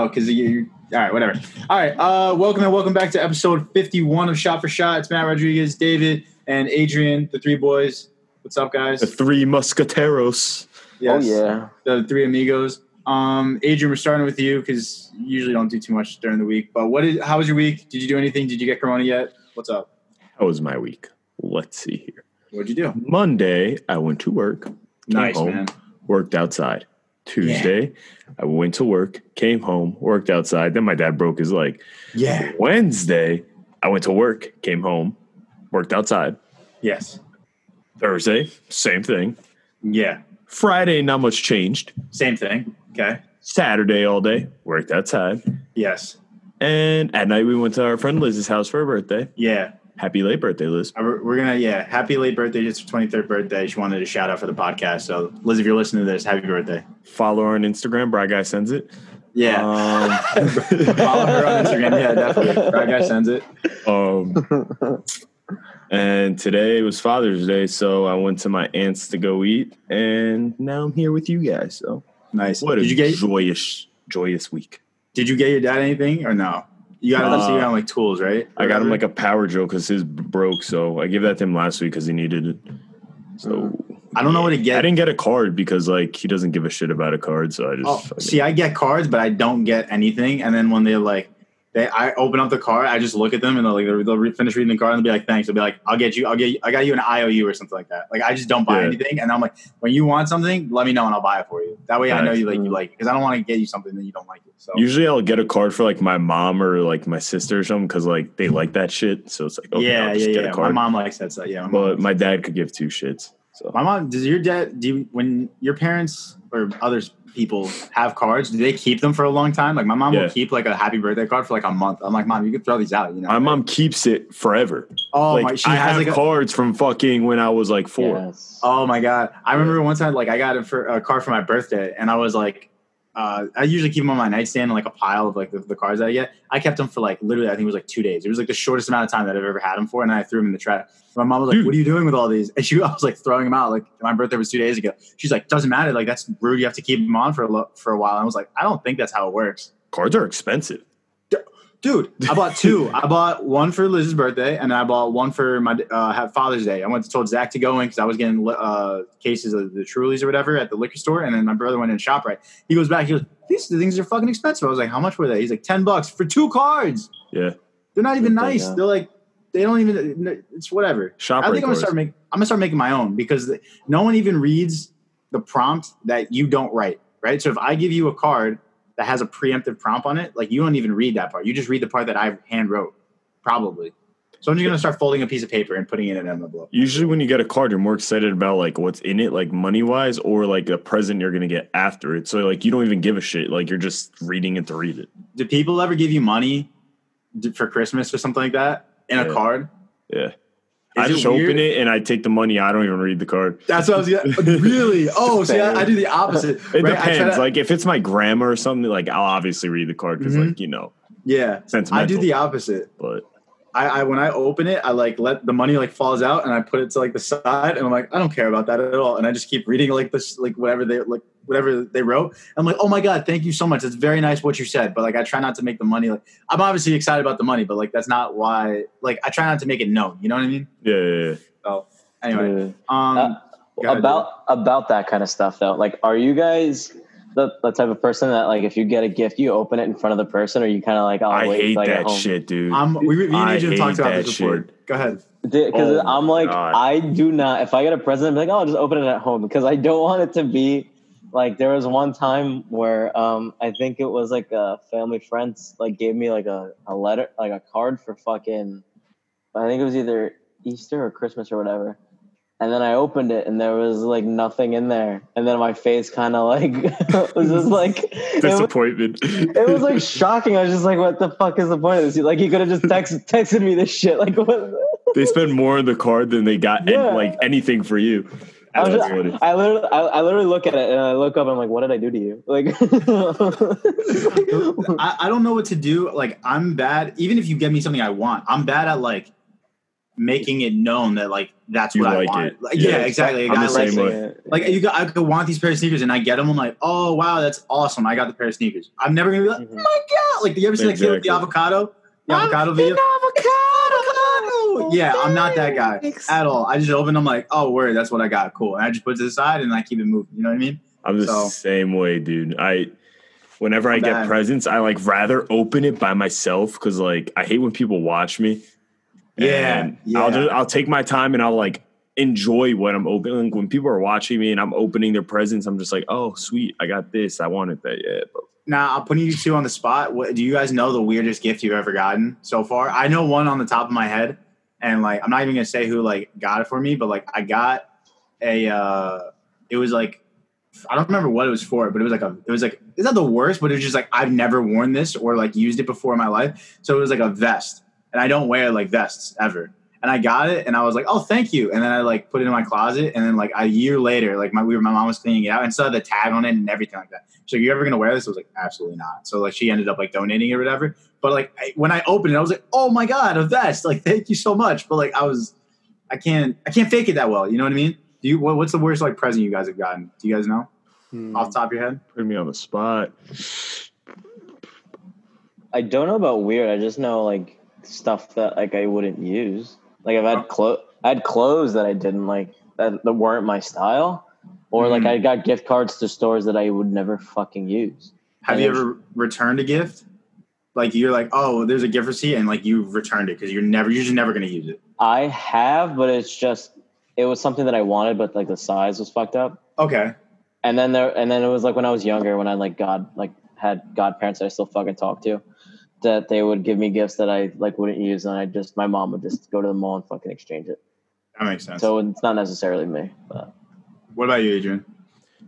let know because you. you all right, whatever. All right, uh, welcome and welcome back to episode 51 of Shot for Shot. It's Matt Rodriguez, David, and Adrian, the three boys. What's up, guys? The three musketeros. Yes, Oh yeah. the three amigos. Um, Adrian, we're starting with you because you usually don't do too much during the week. But what is? How was your week? Did you do anything? Did you get Corona yet? What's up? How was my week? Let's see here. What'd you do? Monday, I went to work. Came Nice, home, man. Worked outside. Tuesday, I went to work, came home, worked outside. Then my dad broke his leg. Yeah. Wednesday, I went to work, came home, worked outside. Yes. Thursday, same thing. Yeah. Friday, not much changed. Same thing. Okay. Saturday, all day, worked outside. Yes. And at night, we went to our friend Liz's house for her birthday. Yeah. Happy late birthday, Liz. Uh, We're gonna yeah. Happy late birthday! It's her twenty third birthday. She wanted a shout out for the podcast. So Liz, if you're listening to this, happy birthday. Follow her on Instagram. Bry Guy sends it. Yeah. Um, Follow her on Instagram. Yeah, definitely. Right guy sends it. Um, and today was Father's Day, so I went to my aunt's to go eat, and now I'm here with you guys. So Nice. what a did you get? joyous, joyous week. Did you get your dad anything or no? You got Uh, so you got him like tools, right? I got him like a power drill because his broke, so I gave that to him last week because he needed it. So I don't know what to get. I didn't get a card because like he doesn't give a shit about a card, so I just Oh, see, I get cards, but I don't get anything. And then when they're like, they, I open up the card, I just look at them and they'll like they'll, re- finish reading the card and they'll be like, "Thanks." They'll be like, "I'll get you. I'll get. You, I got you an IOU or something like that." Like I just don't buy Yeah. anything, and I'm like, when you want something, let me know and I'll buy it for you. That way, I know you like you mm. like because I don't want to get you something that you don't like it. So Usually I'll get a card for like my mom or like my sister or something because like they like that shit. So it's like okay, yeah, I'll just yeah, get yeah. My mom likes that stuff. Yeah, my but my dad could give two shits. So My mom, does your dad, do you, when your parents or other people have cards, do they keep them for a long time? Like my mom Yeah. will keep like a happy birthday card for like a month. I'm like, mom, you could throw these out, you know? my mom keeps it forever. oh like my, she I has have like a, cards from fucking when I was like four. Yes. oh my God. I remember one time, like I got it for a card for my birthday and I was like, uh, I usually keep them on my nightstand in like a pile of like the, the cards that I get. I kept them for like literally, I think it was like two days. It was like the shortest amount of time that I've ever had them for. And then I threw them in the trash. My mom was like, Dude. "What are you doing with all these?" And she, I was like throwing them out. Like my birthday was two days ago. She's like, "Doesn't matter. Like that's rude. You have to keep them on for a lo- for a while." And I was like, "I don't think that's how it works." Cards are expensive. Dude, I bought two. I bought one for Liz's birthday, and then I bought one for my uh, have Father's Day. I went to told Zach to go in because I was getting uh, cases of the Trulies or whatever at the liquor store, and then my brother went in Shoprite. He goes back. He goes, "These things are fucking expensive." I was like, "How much were they?" He's like, 10 bucks for two cards. Yeah, They're not even Good thing, nice. yeah. They're like, they don't even. It's whatever. shop I think I'm gonna start making. I'm gonna start making my own because no one even reads the prompt that you don't write. Right. So if I give you a card that has a preemptive prompt on it, like you don't even read that part. You just read the part that I hand wrote, probably. So I'm just gonna start folding a piece of paper and putting it in an envelope. Usually, when you get a card, you're more excited about like what's in it, like money wise, or like a present you're gonna get after it. So like you don't even give a shit. Like you're just reading it to read it. Do people ever give you money for Christmas or something like that in a card? Yeah, I just weird? open it and I take the money. I don't even read the card. That's what I was gonna. really? Oh, see, I, I do the opposite. It right? Depends. to- like if it's my grandma or something, like I'll obviously read the card because Mhm. like you know yeah, I do the opposite. but I, I when I open it, I like let the money like falls out and I put it to like the side and I'm like, I don't care about that at all. And I just keep reading like this like whatever they like whatever they wrote. I'm like, oh my God, thank you so much. It's very nice what you said. But like I try not to make the money like I'm obviously excited about the money, but like that's not why like I try not to make it known. You know what I mean? yeah, yeah, yeah. So anyway. Yeah. Um Uh, about about that kind of stuff though like are you guys the, the type of person that like if you get a gift you open it in front of the person or you kind of like oh I wait hate till I get that home shit, dude. I'm we, we I need you to talk hate about that this before. Go ahead. because Oh I'm my like God. I do not if I get a present I'm like oh I'll just open it at home because I don't want it to be like there was one time where um I think it was like a family friends like gave me like a, a letter like a card for fucking I think it was either Easter or Christmas or whatever. And then I opened it and there was like nothing in there. And then my face kind of like was just like it was, Disappointment. it was like shocking. I was just like, what the fuck is the point of this? Like he could have just text, texted me this shit. Like what? they spend more on the card than they got Yeah. and like anything for you. I, was just, what. I literally, I, I literally look at it and I look up and I'm like, what did I do to you? Like, I, I don't know what to do. Like I'm bad. Even if you get me something I want, I'm bad at like making it known that like that's You what like I want. it. Like, yeah, Yeah. exactly. A I'm guy the likes same way. Like you got, I could want these pair of sneakers, and I get them. I'm like, oh wow, that's awesome. I got the pair of sneakers. I'm never gonna be like, Mhm. oh my god. Like, you ever see that kid with the Exactly. avocado? The avocado video. Avocado. Yeah, I'm not that guy at all. I just open. I'm like, oh word, that's what I got. Cool. And I just put it to the side and I keep it moving. You know what I mean? I'm the So- same way, dude. I whenever I I'm get bad. presents, I like rather open it by myself because like I hate when people watch me. Yeah, yeah. I'll just I'll take my time and I'll like enjoy what I'm opening. Like, when people are watching me and I'm opening their presents, I'm just like, oh sweet, I got this. I wanted that. Yeah, but Now I'm putting you two on the spot. What do you guys know the weirdest gift you've ever gotten so far? I know one on the top of my head, and like I'm not even gonna say who like got it for me, but like I got a. uh It was like I don't remember what it was for, but it was like a. It was like it's not the worst, but it was just like I've never worn this or like used it before in my life. So it was like a vest, and I don't wear like vests ever. And I got it, and I was like, "Oh, thank you." And then I like put it in my closet, and then like a year later, like my we were, my mom was cleaning it out, and saw the tag on it and everything like that. So like, "You ever gonna wear this?" I was like, "Absolutely not." So like she ended up like donating it or whatever. But like I, when I opened it, I was like, "Oh my god, a vest!" Like thank you so much. But like I was, I can't, I can't fake it that well. You know what I mean? Do you? What, what's the worst like present you guys have gotten? Do you guys know Hmm. off the top of your head? put me on the spot. I don't know about weird. I just know like stuff that like I wouldn't use. Like I've had clo- I had clothes that I didn't like that, that weren't my style, or like Mhm. I got gift cards to stores that I would never fucking use. Have And you ever returned a gift? Like you're like, oh, there's a gift receipt, and like you've returned it because you're never, you're just never gonna use it. I have, but it's just it was something that I wanted, but like the size was fucked up. Okay. And then there, and then it was like when I was younger, when I like God, like had godparents that I still fucking talk to, that they would give me gifts that I like wouldn't use, and I just my mom would just go to the mall and fucking exchange it. That makes sense. So it's not necessarily me, but what about you, Adrian?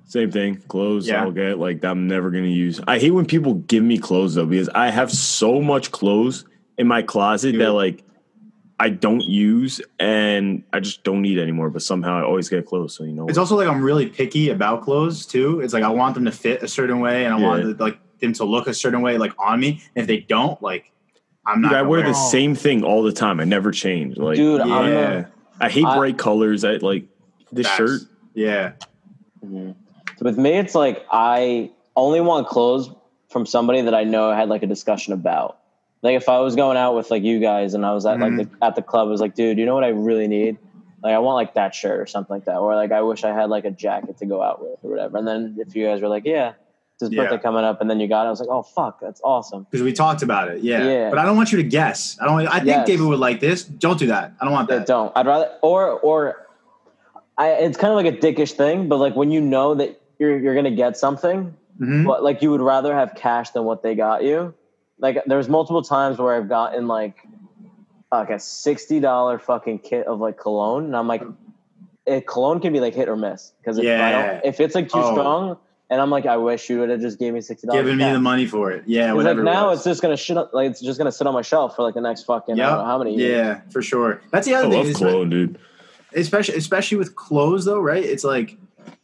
Same thing. Clothes Yeah. I'll get like that I'm never gonna use. I hate when people give me clothes though because I have so much clothes in my closet Dude. that like I don't use and I just don't need anymore. But somehow I always get clothes. So you know It's what? also like I'm really picky about clothes too. It's like I want them to fit a certain way, and I want to like them to look a certain way, like on me. And if they don't, like I'm not. Dude, I wear wear the it. same thing all the time. I never change. Like dude, I'm yeah. a, I hate I- bright colors. I like this Facts. shirt. Yeah. Mhm. So with me, it's like I only want clothes from somebody that I know I had like a discussion about. Like if I was going out with like you guys and I was at like the, at the club, I was like, dude, you know what I really need? Like I want like that shirt or something like that, or like I wish I had like a jacket to go out with or whatever. And then if you guys were like, yeah, his Yeah. birthday coming up, and then you got it, I was like, oh fuck, that's awesome. Because we talked about it. Yeah. Yeah. But I don't want you to guess. I don't. I think Yes. David would like this. Don't do that. I don't want Yeah, that. don't. I'd rather or or I. It's kind of like a dickish thing, but like when you know that you're you're gonna get something, Mhm. but like you would rather have cash than what they got you. Like there's multiple times where I've gotten like like a sixty dollar fucking kit of like cologne, and I'm like, it, cologne can be like hit or miss because if Yeah. if it's like too Oh. strong, and I'm like, I wish you would have just gave me sixty dollars. Giving me the money for it. Yeah. Whatever. like now it it's just gonna shit up, like it's just gonna sit on my shelf for like the next fucking I Yep. don't know how many years. Yeah, for sure. That's the I other thing. love is- cologne, dude. especially especially with clothes though right it's like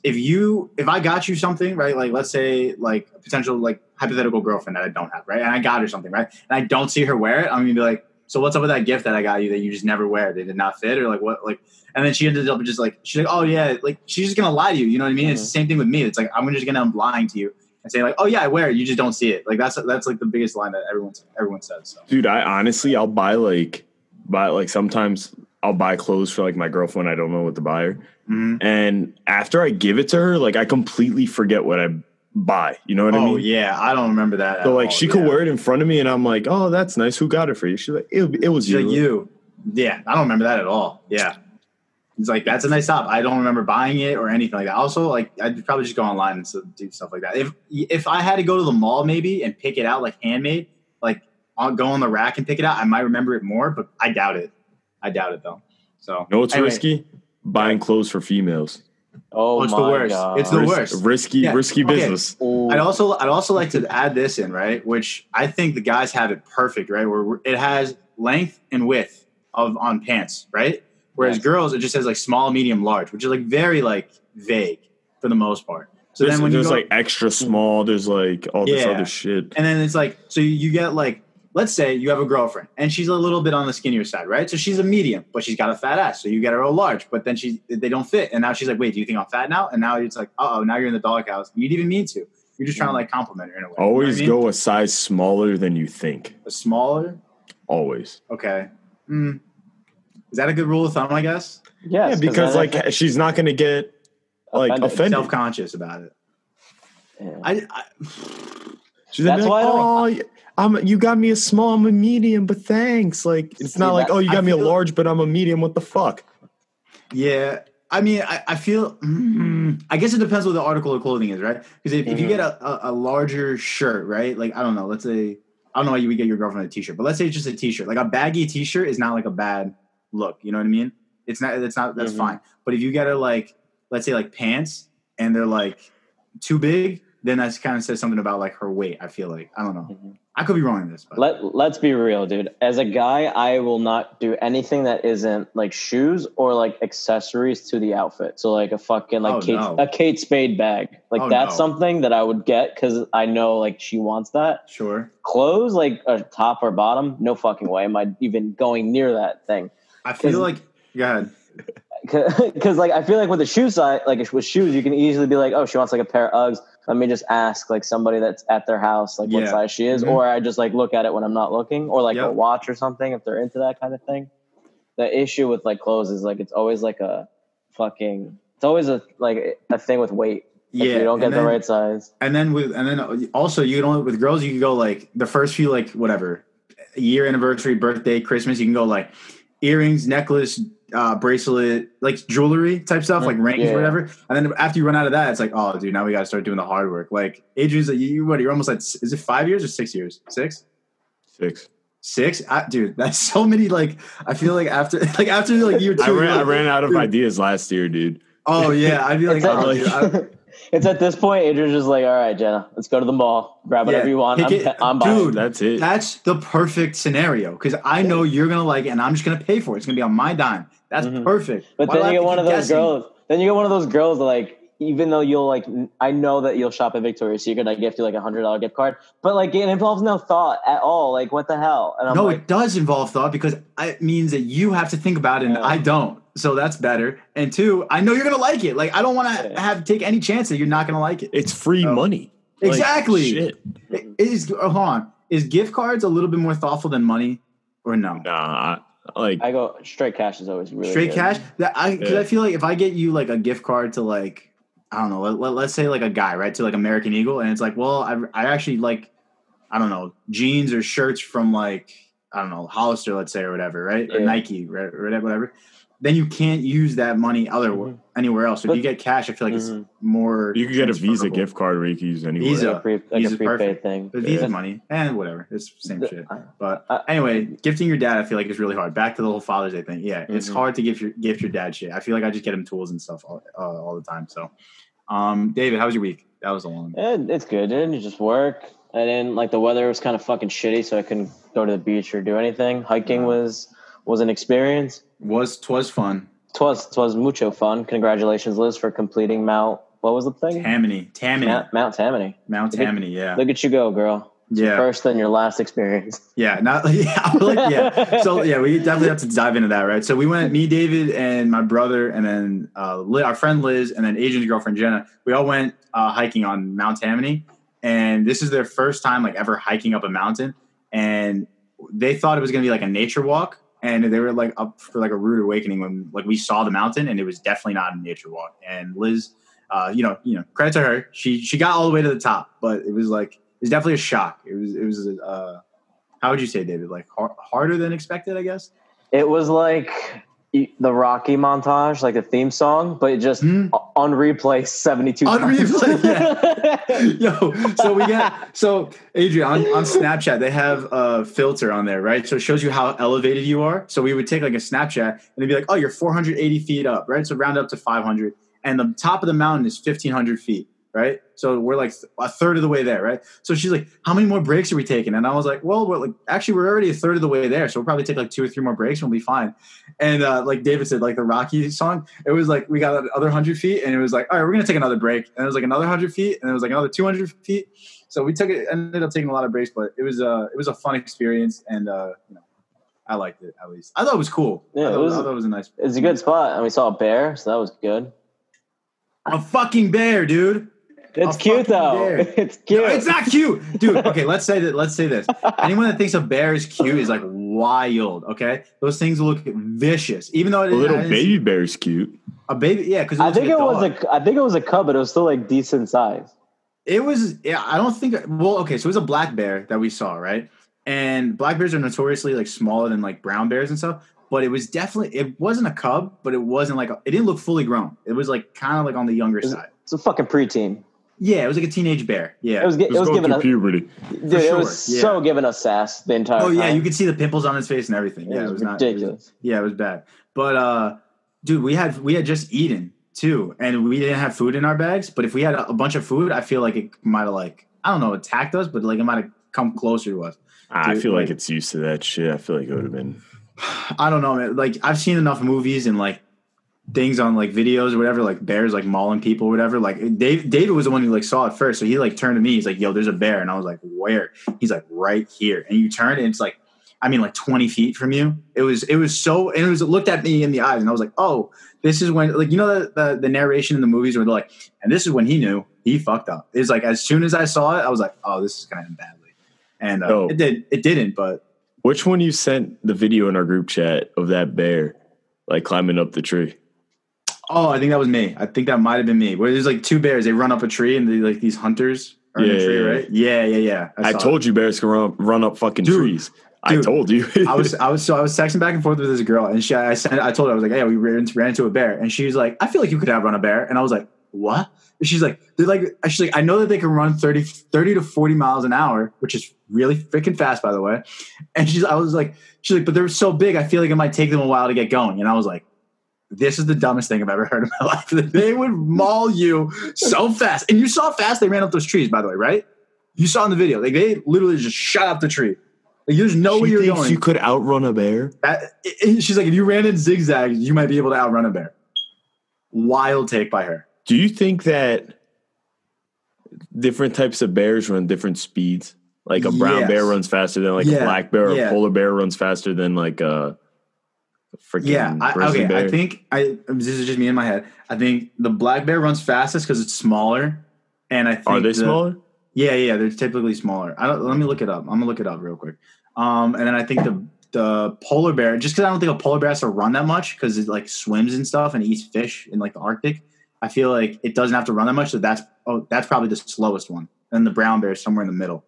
if you if i got you something right like let's say like a potential like hypothetical girlfriend that i don't have right and i got her something right and i don't see her wear it i'm gonna be like so what's up with that gift that i got you that you just never wear they did not fit or like what like and then she ended up just like she's like oh yeah like she's just gonna lie to you you know what i mean it's the same thing with me it's like i'm just gonna i'm lying to you and say like oh yeah i wear it you just don't see it like that's that's like the biggest line that everyone everyone says so Dude, I honestly I'll buy like buy like sometimes I'll buy clothes for like my girlfriend. I don't know what to buy her. Mhm. And after I give it to her, like I completely forget what I buy. You know what I oh mean? yeah i don't remember that at So like all, she could yeah. wear it in front of me, and I'm like, "Oh, that's nice. Who got it for you?" She's like, "It, it was She's you." like you. Yeah, I don't remember that at all. Yeah. It's like that's a nice top. I don't remember buying it or anything like that. Also, like I'd probably just go online and do stuff like that. If if I had to go to the mall maybe and pick it out like handmade, like I'll go on the rack and pick it out, I might remember it more, but I doubt it. I doubt it though. So No, it's anyway, risky. Buying clothes for females. Oh, Oh, it's the my worst. god, It's the Ris- worst. Risky, Yeah, risky okay. business. Ooh. I'd also I'd also like to add this in right, which I think the guys have it perfect right, where it has length and width of on pants right, whereas Yes. girls it just says like small, medium, large, which is like very like vague for the most part. So there's then when you there's go, like extra small. There's like all this Yeah. other shit. and then it's like so you get like let's say you have a girlfriend and she's a little bit on the skinnier side, right? So she's a medium, but she's got a fat ass. So you get her a large, but then she they don't fit. And now she's like, wait, do you think I'm fat now? And now it's like, oh, now you're in the doghouse. You didn't even mean to. You're just trying to like compliment her in a way. You know Always I mean? go a size smaller than you think. a smaller. Always. Okay. Hmm. Is that a good rule of thumb? I guess. Yes, Yeah, because then like she's not gonna get like Offended. offended. Self conscious about it. Yeah. I, I She's That's like, why I oh, I'm, you got me a small, I'm a medium, but thanks. Like it's See, not like, oh, you I got me a large, but I'm a medium. What the fuck? Yeah, I mean, I, I feel. Mm, I guess it depends what the article of clothing is, right? Because if, if you get a, a, a larger shirt, right? Like I don't know, let's say I don't know why you would get your girlfriend a t-shirt, but let's say it's just a t-shirt. Like a baggy t-shirt is not like a bad look. You know what I mean? It's not. It's not. That's Mhm. fine. But if you get a, like, let's say like pants, and they're like too big, then that's kind of says something about like her weight. I feel like I don't know. Mhm. I could be wrong in this, but Let Let's be real, dude. As a guy, I will not do anything that isn't like shoes or like accessories to the outfit. So like a fucking like Oh, Kate, no. a Kate Spade bag. Like Oh, that's no. something that I would get because I know like she wants that. sure. Clothes like a top or bottom, no fucking way am I even going near that thing. I feel like go ahead. because like I feel like with the shoe size, like with shoes, you can easily be like, oh, she wants like a pair of Uggs. Let me just ask like somebody that's at their house like what Yeah. size she is, Mhm. or I just like look at it when I'm not looking, or like a watch or something if they're into that kind of thing. The issue with like clothes is like it's always like a fucking. It's always a like a thing with weight. Yeah, you don't get and the right size. and then with and then also you can only with girls you can go like the first few like whatever year anniversary birthday christmas you can go like earrings necklace uh bracelet like jewelry type stuff like rings yeah. whatever and then after you run out of that it's like oh dude now we got to start doing the hard work like adrian's like you what you're almost like is it five years or six years six Six. six I, dude that's so many like i feel like after like after like year two I you're ran, I ran out of dude. ideas last year, dude. oh yeah i'd be like oh, dude, I- it's at this point, Adrian's just like, all right, Jenna, let's go to the mall, grab whatever Yeah, you want. I'm, it- I'm buying. dude, That's it. That's the perfect scenario because I know you're gonna like it, and I'm just gonna pay for it. It's gonna be on my dime. That's Mhm. perfect. But Why then you get one of those guessing? girls. Then you get one of those girls like, even though you'll like, I know that you'll shop at Victoria's Secret, I gift you like a hundred dollar gift card, but like it involves no thought at all. Like, what the hell? And I'm no, like, it does involve thought because it means that you have to think about it, and Yeah. I don't. So that's better. And two, I know you're gonna like it. Like I don't want to Yeah. have take any chance that you're not gonna like it. It's free Oh. money. Like, Exactly. shit. It- it is. oh, hold on. Is gift cards a little bit more thoughtful than money, or no? Nah, like I go straight cash is always really Straight good. cash. That I because Yeah. I feel like if I get you like a gift card to like I don't know, let, let, us say like a guy right to like American Eagle, and it's like, well, I I actually like I don't know jeans or shirts from like I don't know Hollister, let's say or whatever, right? Or Nike, right? or whatever. Then you can't use that money other Mhm. anywhere else. So if you get cash, I feel like it's Mhm. more. you could get a Visa gift card where you can use anywhere. Visa. Like a, pre, like Visa's a prepaid perfect. thing. But Visa Yeah. money and whatever, it's the same The- shit. But I- anyway, gifting your dad, I feel like is really hard. Back to the whole Father's Day thing. Yeah, it's Mhm. hard to gift your gift your dad shit. I feel like I just get him tools and stuff all, uh, all the time. So, um, David, how was your week? That was a long. Yeah, it's good, dude. You just work. And then like the weather was kind of fucking shitty, so I couldn't go to the beach or do anything. Hiking was was an experience. Was twas fun. Twas twas mucho fun. Congratulations, Liz, for completing Mount. What was the thing? Tammany, Tammany, Mount, Mount Tammany. Mount Tammany. Yeah, Look at you go, girl. yeah, First than your last experience. yeah. Not yeah, like, yeah. So yeah, we definitely have to dive into that, right? So we went, me, David, and my brother, and then uh, Li- our friend Liz, and then Adrian's girlfriend Jenna. We all went uh, hiking on Mount Tammany, and this is their first time like ever hiking up a mountain, and they thought it was gonna be like a nature walk, and they were like up for like a rude awakening when like we saw the mountain, and it was definitely not a nature walk. And Liz, uh, you know, you know, credit to her, she she got all the way to the top, but it was like it was definitely a shock. It was it was uh, how would you say, David? Like har- harder than expected, I guess. It was like the Rocky montage, like a theme song, but just Hmm? on replay seventy two On times. replay, Yo, so we got so Adrian on, on Snapchat they have a filter on there, right? So it shows you how elevated you are. So we would take like a Snapchat and it'd be like, oh, you're 480 feet up, right? So round up to 500, and the top of the mountain is 1500 feet, right? So we're like a third of the way there, right? So she's like, how many more breaks are we taking? And I was like, well, we're like actually we're already a third of the way there, so we'll probably take like two or three more breaks and we'll be fine. And uh, like David said, like the Rocky song, it was like we got another hundred feet, and it was like, all right, we're gonna take another break, and it was like another hundred feet, and it was like another two hundred feet, so we took it. Ended up taking a lot of breaks, but it was a it was a fun experience, and uh, you know, I liked it at least. I thought it was cool. Yeah, I it was- I thought it was a nice. It's a good spot, and we saw a bear, so that was good. A fucking bear, dude. It's A cute though. bear. It's cute. It's not cute, dude. Okay, let's say that. Let's say this. Anyone that thinks a bear is cute is like wild. Okay, those things look vicious, even though it A is little baby bear is cute. a baby. Yeah, because I think it was a. I think it was a cub, but it was still like decent size. It was. Yeah, I don't think. Well, okay, so it was a black bear that we saw, right? And black bears are notoriously like smaller than like brown bears and stuff. But it was definitely. It wasn't a cub, but it wasn't like. A, it didn't look fully grown. It was like kind of like on the younger Is- side. It's a fucking preteen. Yeah, it was like a teenage bear. Yeah. It was. gi- It It was, was going giving through us. puberty. Dude, it was yeah. so giving us sass the entire. oh yeah, time. you could see the pimples on his face and everything. Yeah, It it was was, not it was- ridiculous. yeah, it was bad. But uh, dude, we had we had just eaten too, and we didn't have food in our bags. But if we had a, a bunch of food, I feel like it might have like I don't know attacked us, but like it might have come closer to us. I feel like like- it's used to that shit. I feel like it would have been. I don't know, man. Like I've seen enough movies and like things on like videos or whatever, like bears like mauling people or whatever. Like Dave, David was the one who like saw it first, so he like turned to me. He's like, "Yo, there's a bear," and I was like, "Where?" He's like, "Right here." And you turn, and it's like, I mean, like 20 feet from you. It was, it was so, and it was it looked at me in the eyes, and I was like, "Oh, this is when," like you know the the, the narration in the movies where they're like, "And this is when he knew he fucked up." It's like as soon as I saw it, I was like, "Oh, this is kind of badly," and uh, Oh. it did, it didn't, but. Which one you sent the video in our group chat of that bear, like climbing up the tree? Oh, I think that was me. I think that might have been me. Where there's like two bears, they run up a tree, and they like these hunters are in Yeah, tree, yeah, yeah. right? Yeah, yeah, yeah. I, saw told you bears can run, run up fucking Dude, trees. I told you. I was, I was, so I was texting back and forth with this girl, and she, I sent, I told her, I was like, "Hey, we ran into, ran into a bear," and she was like, "I feel like you could have outrun a bear," and I was like, "What?" And she's like, "They're like," she's like, "I know that they can run 30, 30 to forty miles an hour, which is really freaking fast, by the way." And she's, I was like, she's like, "But they're so big, I feel like it might take them a while to get going," and I was like. This is the dumbest thing I've ever heard in my life. They would maul you so fast. And you saw fast they ran up those trees, by the way, right? You saw in the video. Like they literally just shot up the tree. Like there's no way you're going. you could outrun a bear. That- and she's like, if you ran in zigzags, you might be able to outrun a bear. Wild take by her. Do you think that different types of bears run different speeds? Like a brown Yes. bear runs faster than like a black bear, or yeah. a polar bear runs faster than like a freaking Yeah, I, okay. bear. I think I. This is just me in my head. I think the black bear runs fastest because it's smaller, and I think Are they the- smaller? Yeah, yeah, they're typically smaller. I don't. Let me look it up. I'm gonna look it up real quick. Um, and then I think the the polar bear, just because I don't think a polar bear has to run that much because it like swims and stuff and eats fish in like the Arctic. I feel like it doesn't have to run that much. So that's oh, that's probably the slowest one. And the brown bear is somewhere in the middle.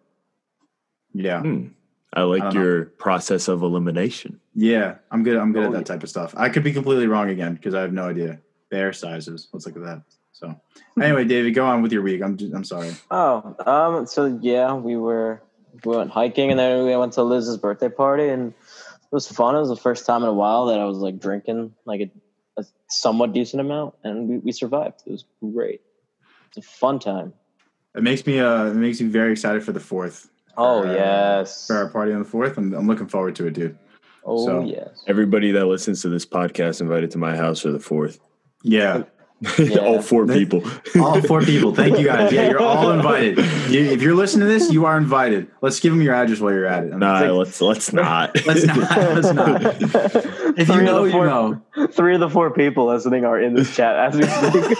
Yeah, Hmm. I like I don't know. your process of elimination. yeah, I'm good. I'm good Oh, at that type of stuff. I could be completely wrong again because I have no idea bear sizes. Let's look at that. So anyway, David, go on with your week. I'm I'm sorry. Oh, um, so yeah, we were we went hiking and then we went to Liz's birthday party and it was fun. It was the first time in a while that I was like drinking like a, a somewhat decent amount and we, we survived. It was great. It's a fun time. It makes me uh it makes me very excited for the fourth. Oh for, uh, yes. for our party on the fourth. I'm, I'm looking forward to it, dude. Oh so- yes. Everybody that listens to this podcast invited to my house for the fourth. Yeah, all four people. all four people. Thank you guys. Yeah, you're all invited. You, if you're listening to this, you are invited. Let's give them your address while you're at it. nah, let's let's not. Let's not. Let's not. If you Three of know, the you know. Three of the four people listening are in this chat as we speak.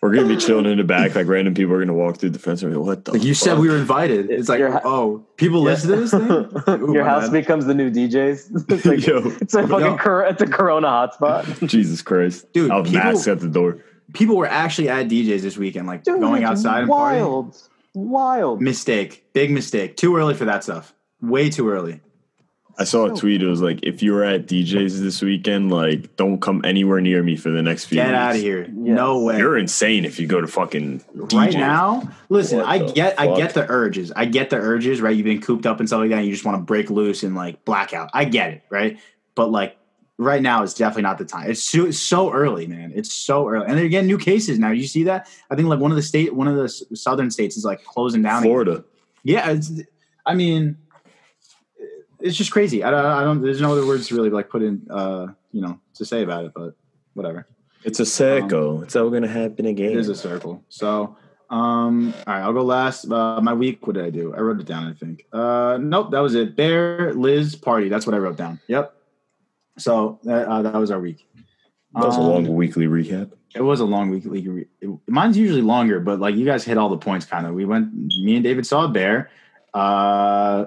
We're gonna be chilling in the back, like random people are gonna walk through the fence and be like, what the Like you said, we were invited. It's like, ha- oh, people listen to this thing. Ooh, Your house bad. becomes the new DJs. It's like Yo, it's a fucking Yo. cor- it's a Corona hotspot. Jesus Christ. Dude, I was people- masked at the door. people were actually at DJs this weekend, like going it's outside and partying. wild, wild. Mistake, big mistake. Too early for that stuff. Way too early. I saw a tweet. It was like, if you were at DJs this weekend, like, don't come anywhere near me for the next few Get weeks. out of here. No way. You're insane if you go to fucking right now listen What i the get i get the urges i get the urges right you've been cooped up and stuff like that and you just want to break loose and like blackout i get it right but like right now is definitely not the time it's so, it's so early man it's so early and they're getting new cases now you see that i think like one of the state one of the southern states is like closing down again. Florida. yeah it's, i mean it's just crazy I don't, I don't there's no other words to really like put in uh you know to say about it but whatever It's a circle. it's all gonna happen again. it is a circle. So, Um, all right, I'll go last. Uh, my week, what did I do? I wrote it down, I think. Uh, nope, that was it. Bear, Liz, party. That's what I wrote down. Yep. So that, uh, that was our week. That was a Um, long weekly recap. It was a long weekly. Re- mine's usually longer, but like you guys hit all the points kind of. We went. Me and David saw a bear. Uh,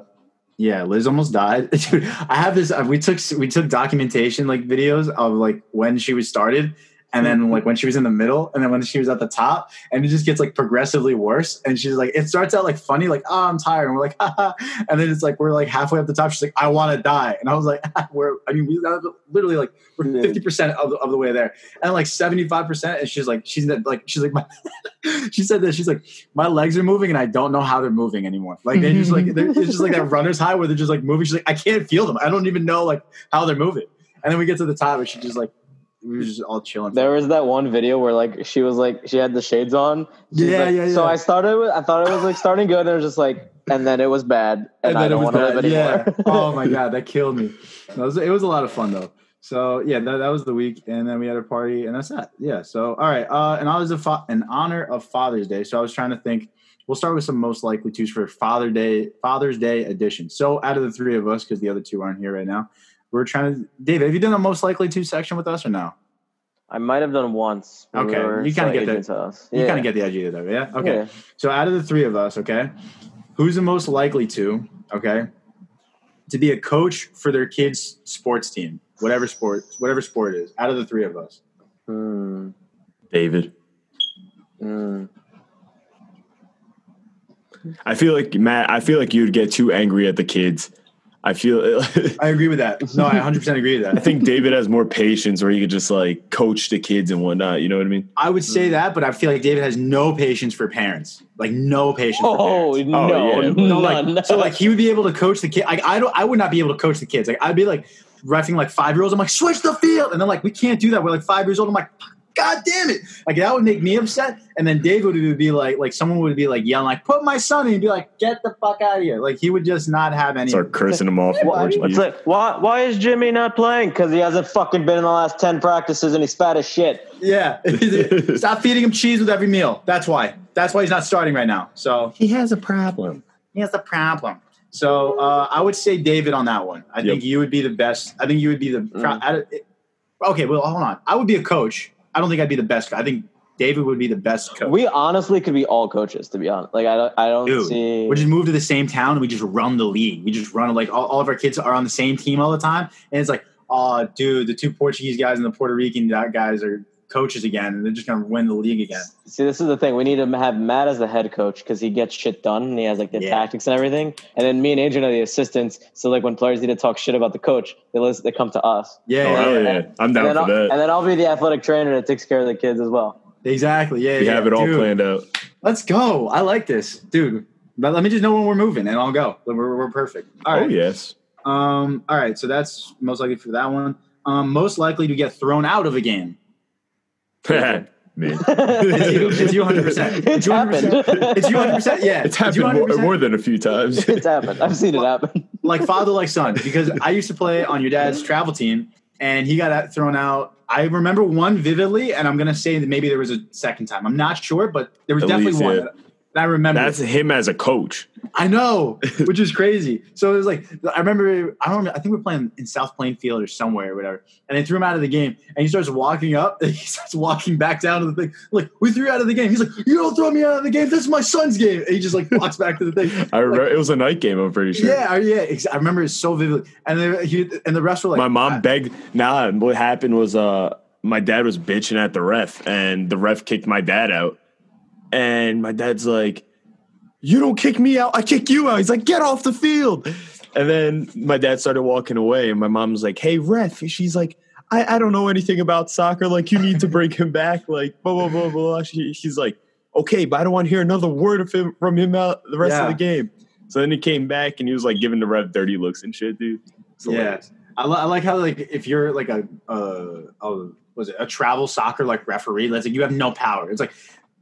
yeah, Liz almost died. Dude, I have this. Uh, we took we took documentation like videos of like when she was started, and then hmm. like when she was in the middle, and then when she was at the top, and it just gets like progressively worse. And she's like, it starts out like funny, like oh I'm tired, and we're like, Haha. and then it's like we're like halfway up the top. She's like, I want to die, and I was like, we're. I mean, we uh, literally like we're fifty percent of the, of the way there and like 75% and she's like she's like she's like my, she said that she's like my legs are moving and i don't know how they're moving anymore like they just like they're, it's just like that runner's high where they're just like moving she's like i can't feel them i don't even know like how they're moving and then we get to the top and she just like we were just all chilling There was that one video where like she was like she had the shades on. Yeah, like- yeah, So. I started with I thought it was like starting good, and it was just like, and then it was bad, and, I then it don't was want to live anymore. Yeah. oh my god, that killed me. It was, it was a lot of fun though. So yeah, that, that was the week, and then we had a party, and that's that. Yeah. So all right, uh, and I was a fa- in honor of Father's Day, so I was trying to think. We'll start with some most likely twos for Father Day, Father's Day edition. So out of the three of us, because the other two aren't here right now, we're trying to. David, have you done a most likely to section with us or no? I might have done once. when we Okay, you kinda get the- to us. You Yeah. kind of get the idea though, yeah. Okay. Yeah. So out of the three of us, okay, who's the most likely to, okay, to be a coach for their kids' sports team, whatever sport, whatever sport it is, out of the three of us? Hmm. David. Hmm. I feel like Matt. I feel like you'd get too angry at the kids. I feel. I agree with that. No, I 100% agree with that. I think David has more patience, where he could just like coach the kids and whatnot. You know what I mean? I would say mm. that, but I feel like David has no patience for parents, like no patience. for Oh parents. no, oh, yeah, but- So none. like, so like he would be able to coach the kid. Like I don't, I would not be able to coach the kids. Like I'd be like refing like five year olds. I'm like switch the field, and then like we can't do that. We're like five years old. I'm like, God damn it! Like that would make me upset. And then Dave would be like, like someone would be like yelling like, put my son in. He'd be like, get the fuck out of here. Like he would just not have any. Start cursing him off. Why- watching It's like why why is Jimmy not playing? Because he hasn't fucking been in the last ten practices and he's fat as shit. Yeah, stop feeding him cheese with every meal. That's why. That's why he's not starting right now. So he has a problem. He has a problem. So uh, I would say David on that one. I Yep. think you would be the best. I think you would be the. pro- I- okay, well, hold on. I would be a coach. I don't think I'd be the best. I think David would be the best coach. We honestly could be all coaches, to be honest. Like I don't I don't Dude, see. we just move to the same town and we just run the league. We just run like all, all of our kids are on the same team all the time, and it's like, oh, dude, the two Portuguese guys and the Puerto Rican guys are coaches again, and they're just gonna win the league again. See, this is the thing. We need to have Matt as the head coach because he gets shit done and he has like the Yeah. tactics and everything. And then me and Adrian are the assistants. So like when players need to talk shit about the coach, they listen, they come to us. Yeah, Oh, yeah, yeah. yeah. I'm And down then, for I'll, that. and then I'll be the athletic trainer that takes care of the kids as well. exactly. Yeah, we yeah, have it all dude. planned out. Let's go. I like this, dude. But let me just know when we're moving, and I'll go. We're, we're perfect. All right. Oh yes. Um. All right. So that's most likely for that one. Um. Most likely to get thrown out of a game. Man. It's you. It's you 100. percent It's happened. It's you 100. percent Yeah. It's you happened more, 100%. more than a few times. it's happened. I've seen it happen. like father like son because I used to play on your dad's travel team and he got thrown out. I remember one vividly, and I'm gonna say that maybe there was a second time. I'm not sure, but there was At definitely least, one. yeah. That I remember. That's him as a coach. I know, which is crazy. So it was like I remember. I don't. Remember, I think we we're playing in South Plainfield or somewhere or whatever, and they threw him out of the game. And he starts walking up. And he starts walking back down to the thing. Like we threw you out of the game. He's like, "You don't throw me out of the game. This is my son's game." And he just like walks back to the thing. I remember it was a night game. I'm pretty sure. Yeah, yeah. I remember it so vividly. And then he and the rest were like, my mom I- begged. Nah, what happened was uh, my dad was bitching at the ref, and the ref kicked my dad out. And my dad's like, "You don't kick me out, I kick you out." He's like, "Get off the field." And then my dad started walking away, and my mom's like, "Hey, ref." She's like, "I, I don't know anything about soccer. Like, you need to bring him back." Like, blah blah blah blah. She, she's like, "Okay, but I don't want to hear another word of him from him out the rest Yeah. of the game." So then he came back, and he was like giving the ref dirty looks and shit, dude. Yeah. I, li- I like how like if you're like a uh oh was it a travel soccer like referee? Let's like you have no power. It's like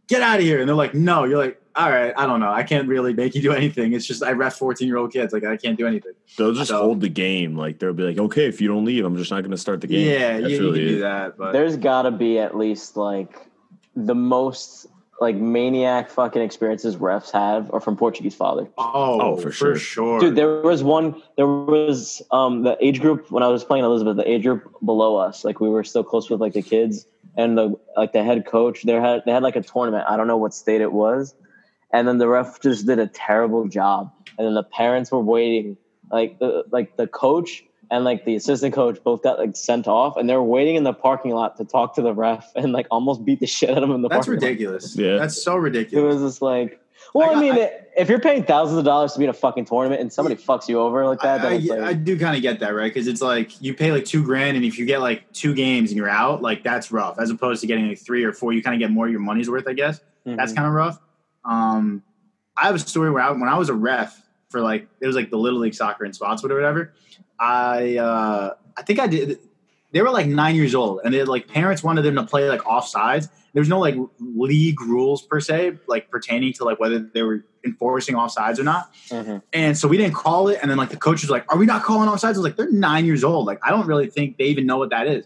get out of here, and they're like no. You're like all right. I don't know. I can't really make you do anything. It's just I ref 14 year old kids. Like I can't do anything. They'll just So- hold the game. Like they'll be like, okay, if you don't leave, I'm just not going to start the game. Yeah, That's you, you really can do that. But There's got to be at least like the most like maniac fucking experiences refs have are from Portuguese father. Oh, Oh, for sure. sure. Dude, there was one. There was um the age group when I was playing Elizabeth. The age group below us, like we were still close with like the kids and the like the head coach. They had they had like a tournament. I don't know what state it was, and then the ref just did a terrible job. And then the parents were waiting, like the like the coach and like the assistant coach both got like sent off, and they were waiting in the parking lot to talk to the ref and like almost beat the shit out of him in the That's parking lot. That's ridiculous. Yeah. That's so ridiculous. It was just like, well, I I, mean, I- if you're paying thousands of dollars to be in a fucking tournament and somebody fucks you over like that, I, then I, like, I do kind of get that, right? Because it's like you pay like two grand, and if you get like two games and you're out, like that's rough. As opposed to getting like three or four, you kind of get more of your money's worth, I guess. That's mhm. kind of rough. Um, I have a story where I, when I was a ref for like it was like the little league soccer in Spotswood or whatever. I uh, I think I did. They were like nine years old, and they like parents wanted them to play like offsides. There's no like league rules per se, like pertaining to like whether they were enforcing offsides or not. Mhm. And so we didn't call it. And then like the coach was like, "Are we not calling offsides?" I was like, "They're nine years old. Like I don't really think they even know what that is."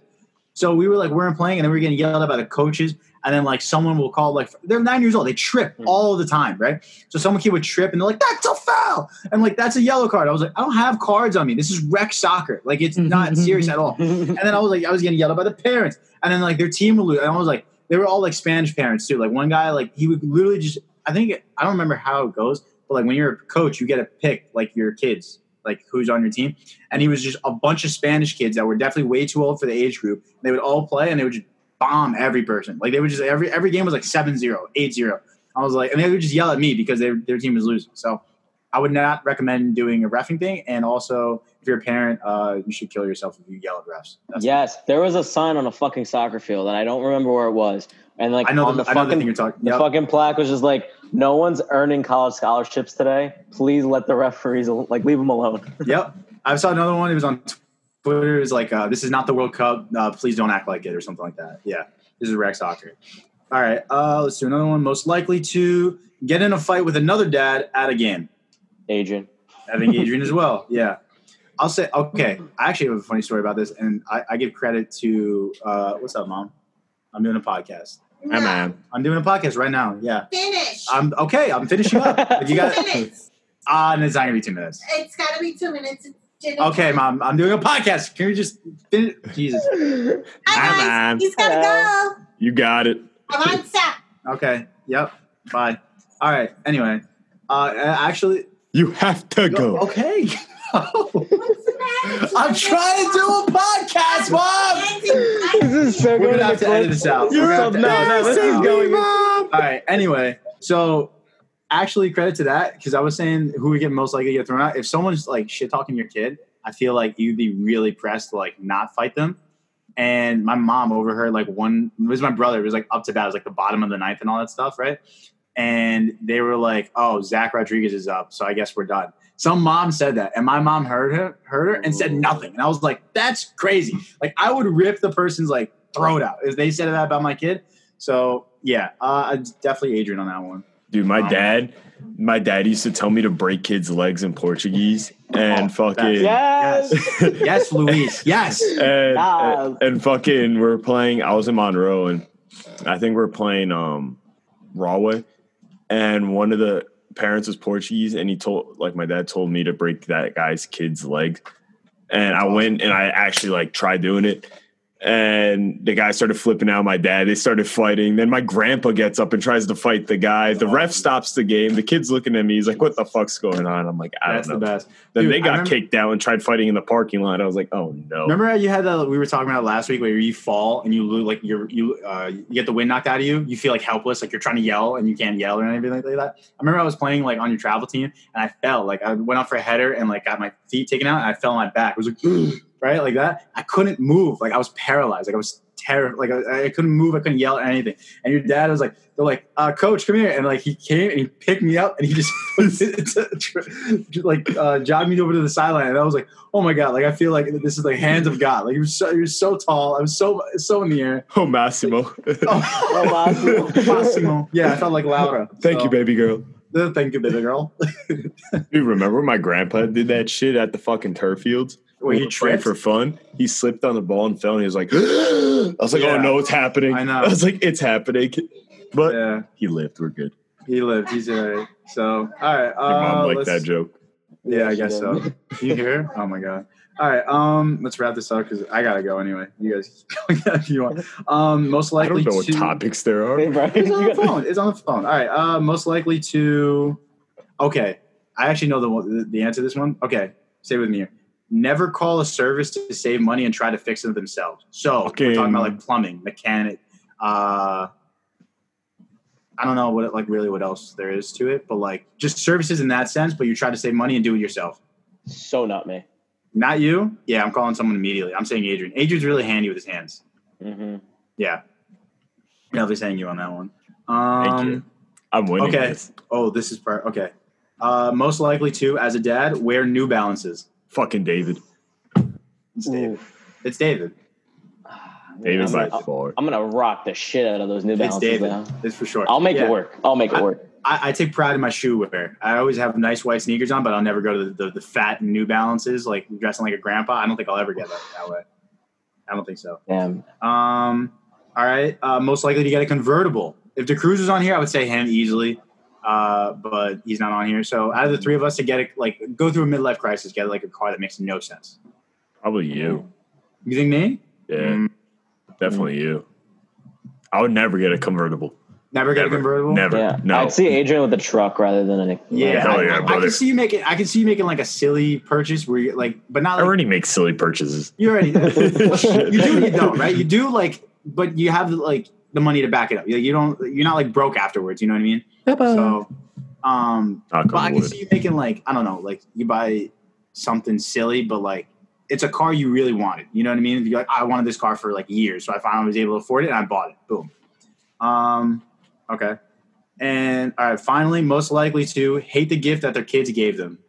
So we were like, we're playing, and then we were getting yelled at by the coaches. And then like someone will call like they're nine years old. They trip Hmm. all the time, right? So someone kid would trip, and they're like, "That's a foul," and like that's a yellow card. I was like, I don't have cards on me. This is rec soccer. Like it's not serious at all. And then I was like, I was getting yelled at by the parents, and then like their team would lose. And I was like, they were all like Spanish parents too. Like one guy, like he would literally just, I think I don't remember how it goes, but like when you're a coach, you get to pick like your kids, like who's on your team. And he was just a bunch of Spanish kids that were definitely way too old for the age group. They would all play, and they would just bomb every person. Like they would just every every game was like 7-0, 8-0. I was like, and they would just yell at me because their their team was losing. So I would not recommend doing a refing thing. And also, if you're a parent, uh, you should kill yourself if you yell at refs. That's yes, there was a sign on a fucking soccer field, and I don't remember where it was. And like I know on the, the, I know the fucking thing you're talking. the fucking plaque was just like, no one's earning college scholarships today. Please let the referees like leave them alone. yep. I saw another one. It was on Twitter. is like, uh, "This is not the World Cup. Uh, please don't act like it," or something like that. Yeah, this is rec soccer. All right, uh, let's do another one. Most likely to get in a fight with another dad at a game. Adrian, I think Adrian as well. Yeah. I'll say okay. I actually have a funny story about this, and I, I give credit to uh, what's up, mom? I'm doing a podcast. Hey, man. I'm doing a podcast right now. Yeah. Finish. I'm okay. I'm finishing up. But you got two minutes. ah, and it's not gonna be two minutes. It's got to be two minutes. It's dinner Okay, mom. I'm doing a podcast. Can we just finish? Jesus. Hi, Hi, guys. man. He's got to go. You got it. I'm on set. Okay. Yep. Bye. All right. Anyway, uh, actually, You have to go. okay. What's the matter? I'm trying to do a podcast, mom. This is so We're gonna have to edit this out. We're You're gonna up. have No, to edit no, this this is out. going. All right. Anyway, so actually, credit to that because I was saying who would get most likely to get thrown out. If someone's like shit talking your kid, I feel like you'd be really pressed to like not fight them. And my mom overheard like one. It was my brother. It was like up to bat. It was like the bottom of the ninth and all that stuff, right? And they were like, "Oh, Zach Rodriguez is up, so I guess we're done." Some mom said that, and my mom heard her, heard her, and said nothing. And I was like, "That's crazy!" Like I would rip the person's like throat out if they said that about my kid. So yeah, uh, definitely Adrian on that one. Dude, my dad, my dad used to tell me to break kids' legs in Portuguese and Oh, fucking Yes. Yes, Luis. Yes. and, Yes. and, and fucking we're playing I was in Monroe and I think we're playing um Rahway and one of the parents was Portuguese and he told like my dad told me to break that guy's kid's leg and I went and I actually like tried doing it and the guy started flipping out my dad they started fighting. Then my grandpa gets up and tries to fight the guy. The ref stops the game. The kid's looking at me. He's like what the fuck's going on? I'm like i That's don't the know. best. then Dude, they got remember- kicked out and tried fighting in the parking lot. I was like oh no. Remember how you had that we were talking about last week where you fall and you lose like you're you uh you get the wind knocked out of you, you feel like helpless, like you're trying to yell and you can't yell or anything like that. I remember I was playing like on your travel team and I fell. Like I went up for a header and like got my feet taken out and I fell on my back. It was like right like that. I couldn't move. Like I was paralyzed. Like I was terror like I, I couldn't move, I couldn't yell or anything. And your dad was like, they're like, uh, coach, come here. And like he came and he picked me up and he just like uh jogged me over to the sideline. And I was like, oh my god, like I feel like this is like hands of God. Like he was so he was so tall. I was so so in the air. oh massimo Oh, Massimo. Massimo. Yeah, I felt like Laura. thank So, you baby girl Thank you, baby girl. you remember my grandpa did that shit at the fucking turf fields? Where he We were playing tripped? for fun. He slipped on the ball and fell, and he was like, I was like, Yeah. oh no, it's happening. I know. I was like, it's happening. but Yeah, he lived. We're good. he lived. He's alright. So, all right. Your mom Uh, liked that joke. Yeah, I guess so. you hear? Oh my god. All right. Um, let's wrap this up because I gotta go anyway. You guys, if you want. Um, most I likely don't know what to. topics there are. It's on the phone. It's on the phone. All right. Uh, most likely to. Okay, I actually know the the answer to this one. Okay, stay with me here. Never call a service to save money and try to fix it themselves. So we're talking about like plumbing, mechanic. Uh, I don't know what like really what else there is to it, but like just services in that sense. But you try to save money and do it yourself. So not me. Not you? Yeah, I'm calling someone immediately. I'm saying Adrian. Adrian's really handy with his hands. hmm Yeah. Definitely saying you on that one. Um, Thank you. I'm winning okay. this. Oh, this is part. Okay. Uh, most likely to, as a dad, wear New Balances. Fucking David. It's David. It's David. David I'm, by gonna, far. I'm gonna rock the shit out of those New It's Balances. David. now. It's for sure. I'll make Yeah. it work. I'll make it I- work. I, I take pride in my shoe wear. I always have nice white sneakers on, but I'll never go to the, the, the fat New Balances, like dressing like a grandpa. I don't think I'll ever get that, that way. I don't think so. Damn. Um, all right. Uh, most likely to get a convertible. If the cruise was on here, I would say him easily. Uh, but he's not on here. So out of the three of us to get it, like go through a midlife crisis, get like a car that makes no sense. Probably you. You think me? Yeah, Mm, definitely you. I would never get a convertible. never get Never. a convertible. Never. Yeah. No. I'd see Adrian with a truck rather than a. Yeah, Hell I, yeah, I- I brother. can see you making. I can see you making like a silly purchase where you like, but not I already make silly purchases. you already. you do, you don't, right? You do like, but you have like the money to back it up. You, you don't. You're not like broke afterwards. You know what I mean? So, um, Knock but I can wood. see you making like I don't know, like you buy something silly, but like it's a car you really wanted. You know what I mean? You're like, I wanted this car for like years, so I finally was able to afford it, and I bought it. Boom. Um, okay. And all right, finally, most likely to hate the gift that their kids gave them.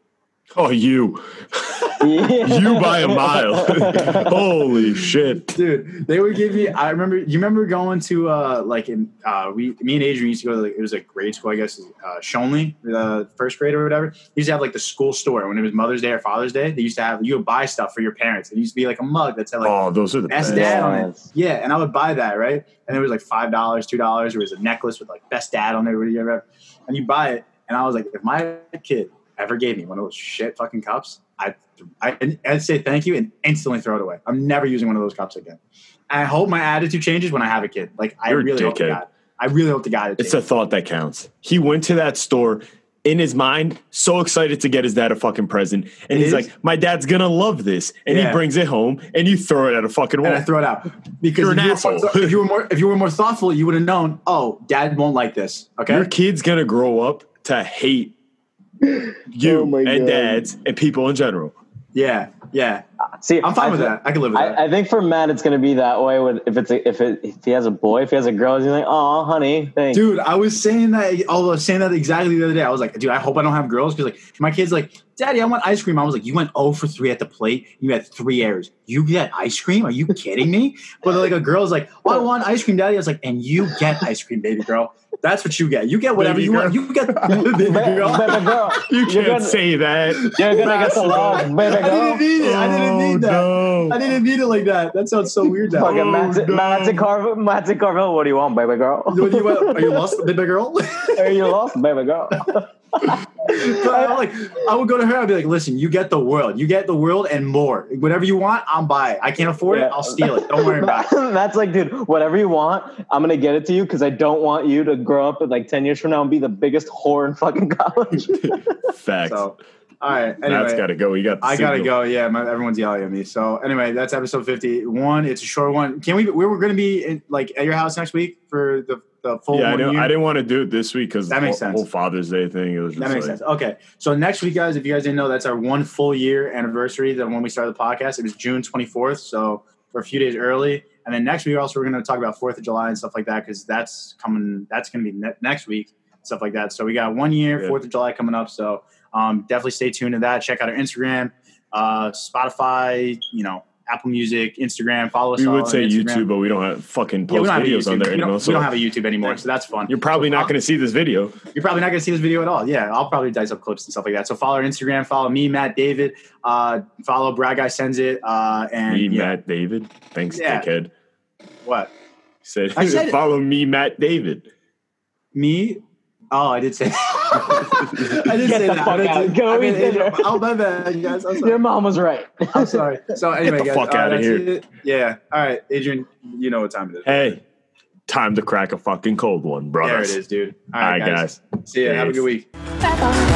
Oh, you. You by a mile. Holy shit. Dude, they would give me. I remember. You remember going to uh like in uh we me and Adrian used to go to like, it was like grade school I guess uh Shonley the first grade or whatever. They used to have like the school store when it was Mother's Day or Father's Day. They used to have you would buy stuff for your parents. It used to be like a mug that said like Oh, those are the best best. dad on it. Yes. Yeah, and I would buy that right, and it was like five dollars, two dollars. There was a necklace with like best dad on there, whatever. And you buy it, and I was like, if my kid ever gave me one of those shit fucking cups, I I I'd say thank you and instantly throw it away. I'm never using one of those cups again. And I hope my attitude changes when I have a kid. Like I You're a really hope to. God. I really hope to God it It's changes. thought that counts. He went to that store in his mind, so excited to get his dad a fucking present. And It he's is? like, My dad's gonna love this. And Yeah. he brings it home and you throw it at a fucking wall. and I throw it out because You're if, an you asshole. Were, if you were more if you were more thoughtful, you would have known. Oh, Dad won't like this. Okay, Your kid's gonna grow up to hate you Oh and God. dads and people in general. yeah, yeah. See, I'm fine I with that. I can live with that. I, I think for Matt, it's gonna be that way. With if it's a, if it if he has a boy, if he has a girl, he's like, "Oh, honey, thanks." Dude, I was saying that. I was saying that exactly the other day. I was like, dude, I hope I don't have girls because like my kid's like, Daddy, I want ice cream. I was like, you went 0 for three at the plate. You had three errors. You get ice cream? Are you kidding me? But like a girl's like, oh, I want ice cream, Daddy. I was like, and you get ice cream, baby girl. That's what you get. You get whatever Baby you want. You get baby girl. baby girl, You can't gonna, say that. You're gonna get the love, baby I girl. didn't need it. I didn't need that. Oh, no. I didn't need it like that. That sounds so weird now. Fucking Oh, Matt, no. Matt Carville, Matt Carville. What do you want, baby girl? What do you want? Are you lost, baby girl? Are you lost, baby girl? But I'm like, I would go to her. I'd be like, "Listen, you get the world. You get the world and more. Whatever you want, I'm buy it. I can't afford Yeah. it. I'll steal it. Don't worry about it." That's like, dude, whatever you want, I'm gonna get it to you because I don't want you to grow up at like 10 years from now and be the biggest whore in fucking college. Facts. So, all right. That's Anyway, got to go. You got. I gotta go. Yeah, my, everyone's yelling at me. So anyway, that's episode fifty-one. It's a short one. Can we? We were gonna be in, like at your house next week for the the full. Yeah, I didn't. I didn't want to do it this week because That makes the sense. whole Father's Day thing. It was just That makes like, sense. Okay. So next week, guys, if you guys didn't know, that's our one full year anniversary. That when we started the podcast, it was June 24th. So we're a few days early. And then next week, also, we're going to talk about 4th of July and stuff like that because that's coming, that's going to be ne- next week, stuff like that. So we got one year, Yeah. 4th of July coming up. So um, definitely stay tuned to that. Check out our Instagram, uh, Spotify, you know, Apple Music, Instagram. Follow us We would say Instagram. YouTube, but we don't have fucking post we don't have a videos on there We don't, anymore. we don't have a YouTube anymore, so that's fun. you're probably not going to see this video. You're probably not going to see this video at all. Yeah, I'll probably dice up clips and stuff like that. So follow our Instagram, follow me, Matt David, uh, follow Brad Guy Sends It, uh, and Me, yeah, Matt David. Thanks, Yeah. dickhead. what? He said, I said follow me, Matt David. Me? Oh, I did say. I did Get say the that. I fuck meant out. to- Go I meant eat to- dinner. Oh my bad, guys. I'm Your mom was right. I'm sorry. So anyway, Get the guys, fuck outta that's here. it. Yeah. All right, Adrian. You know what time it is. Hey, time to crack a fucking cold one, bro. there it is, dude. All right, guys. See ya. Have a good week. Bye bye.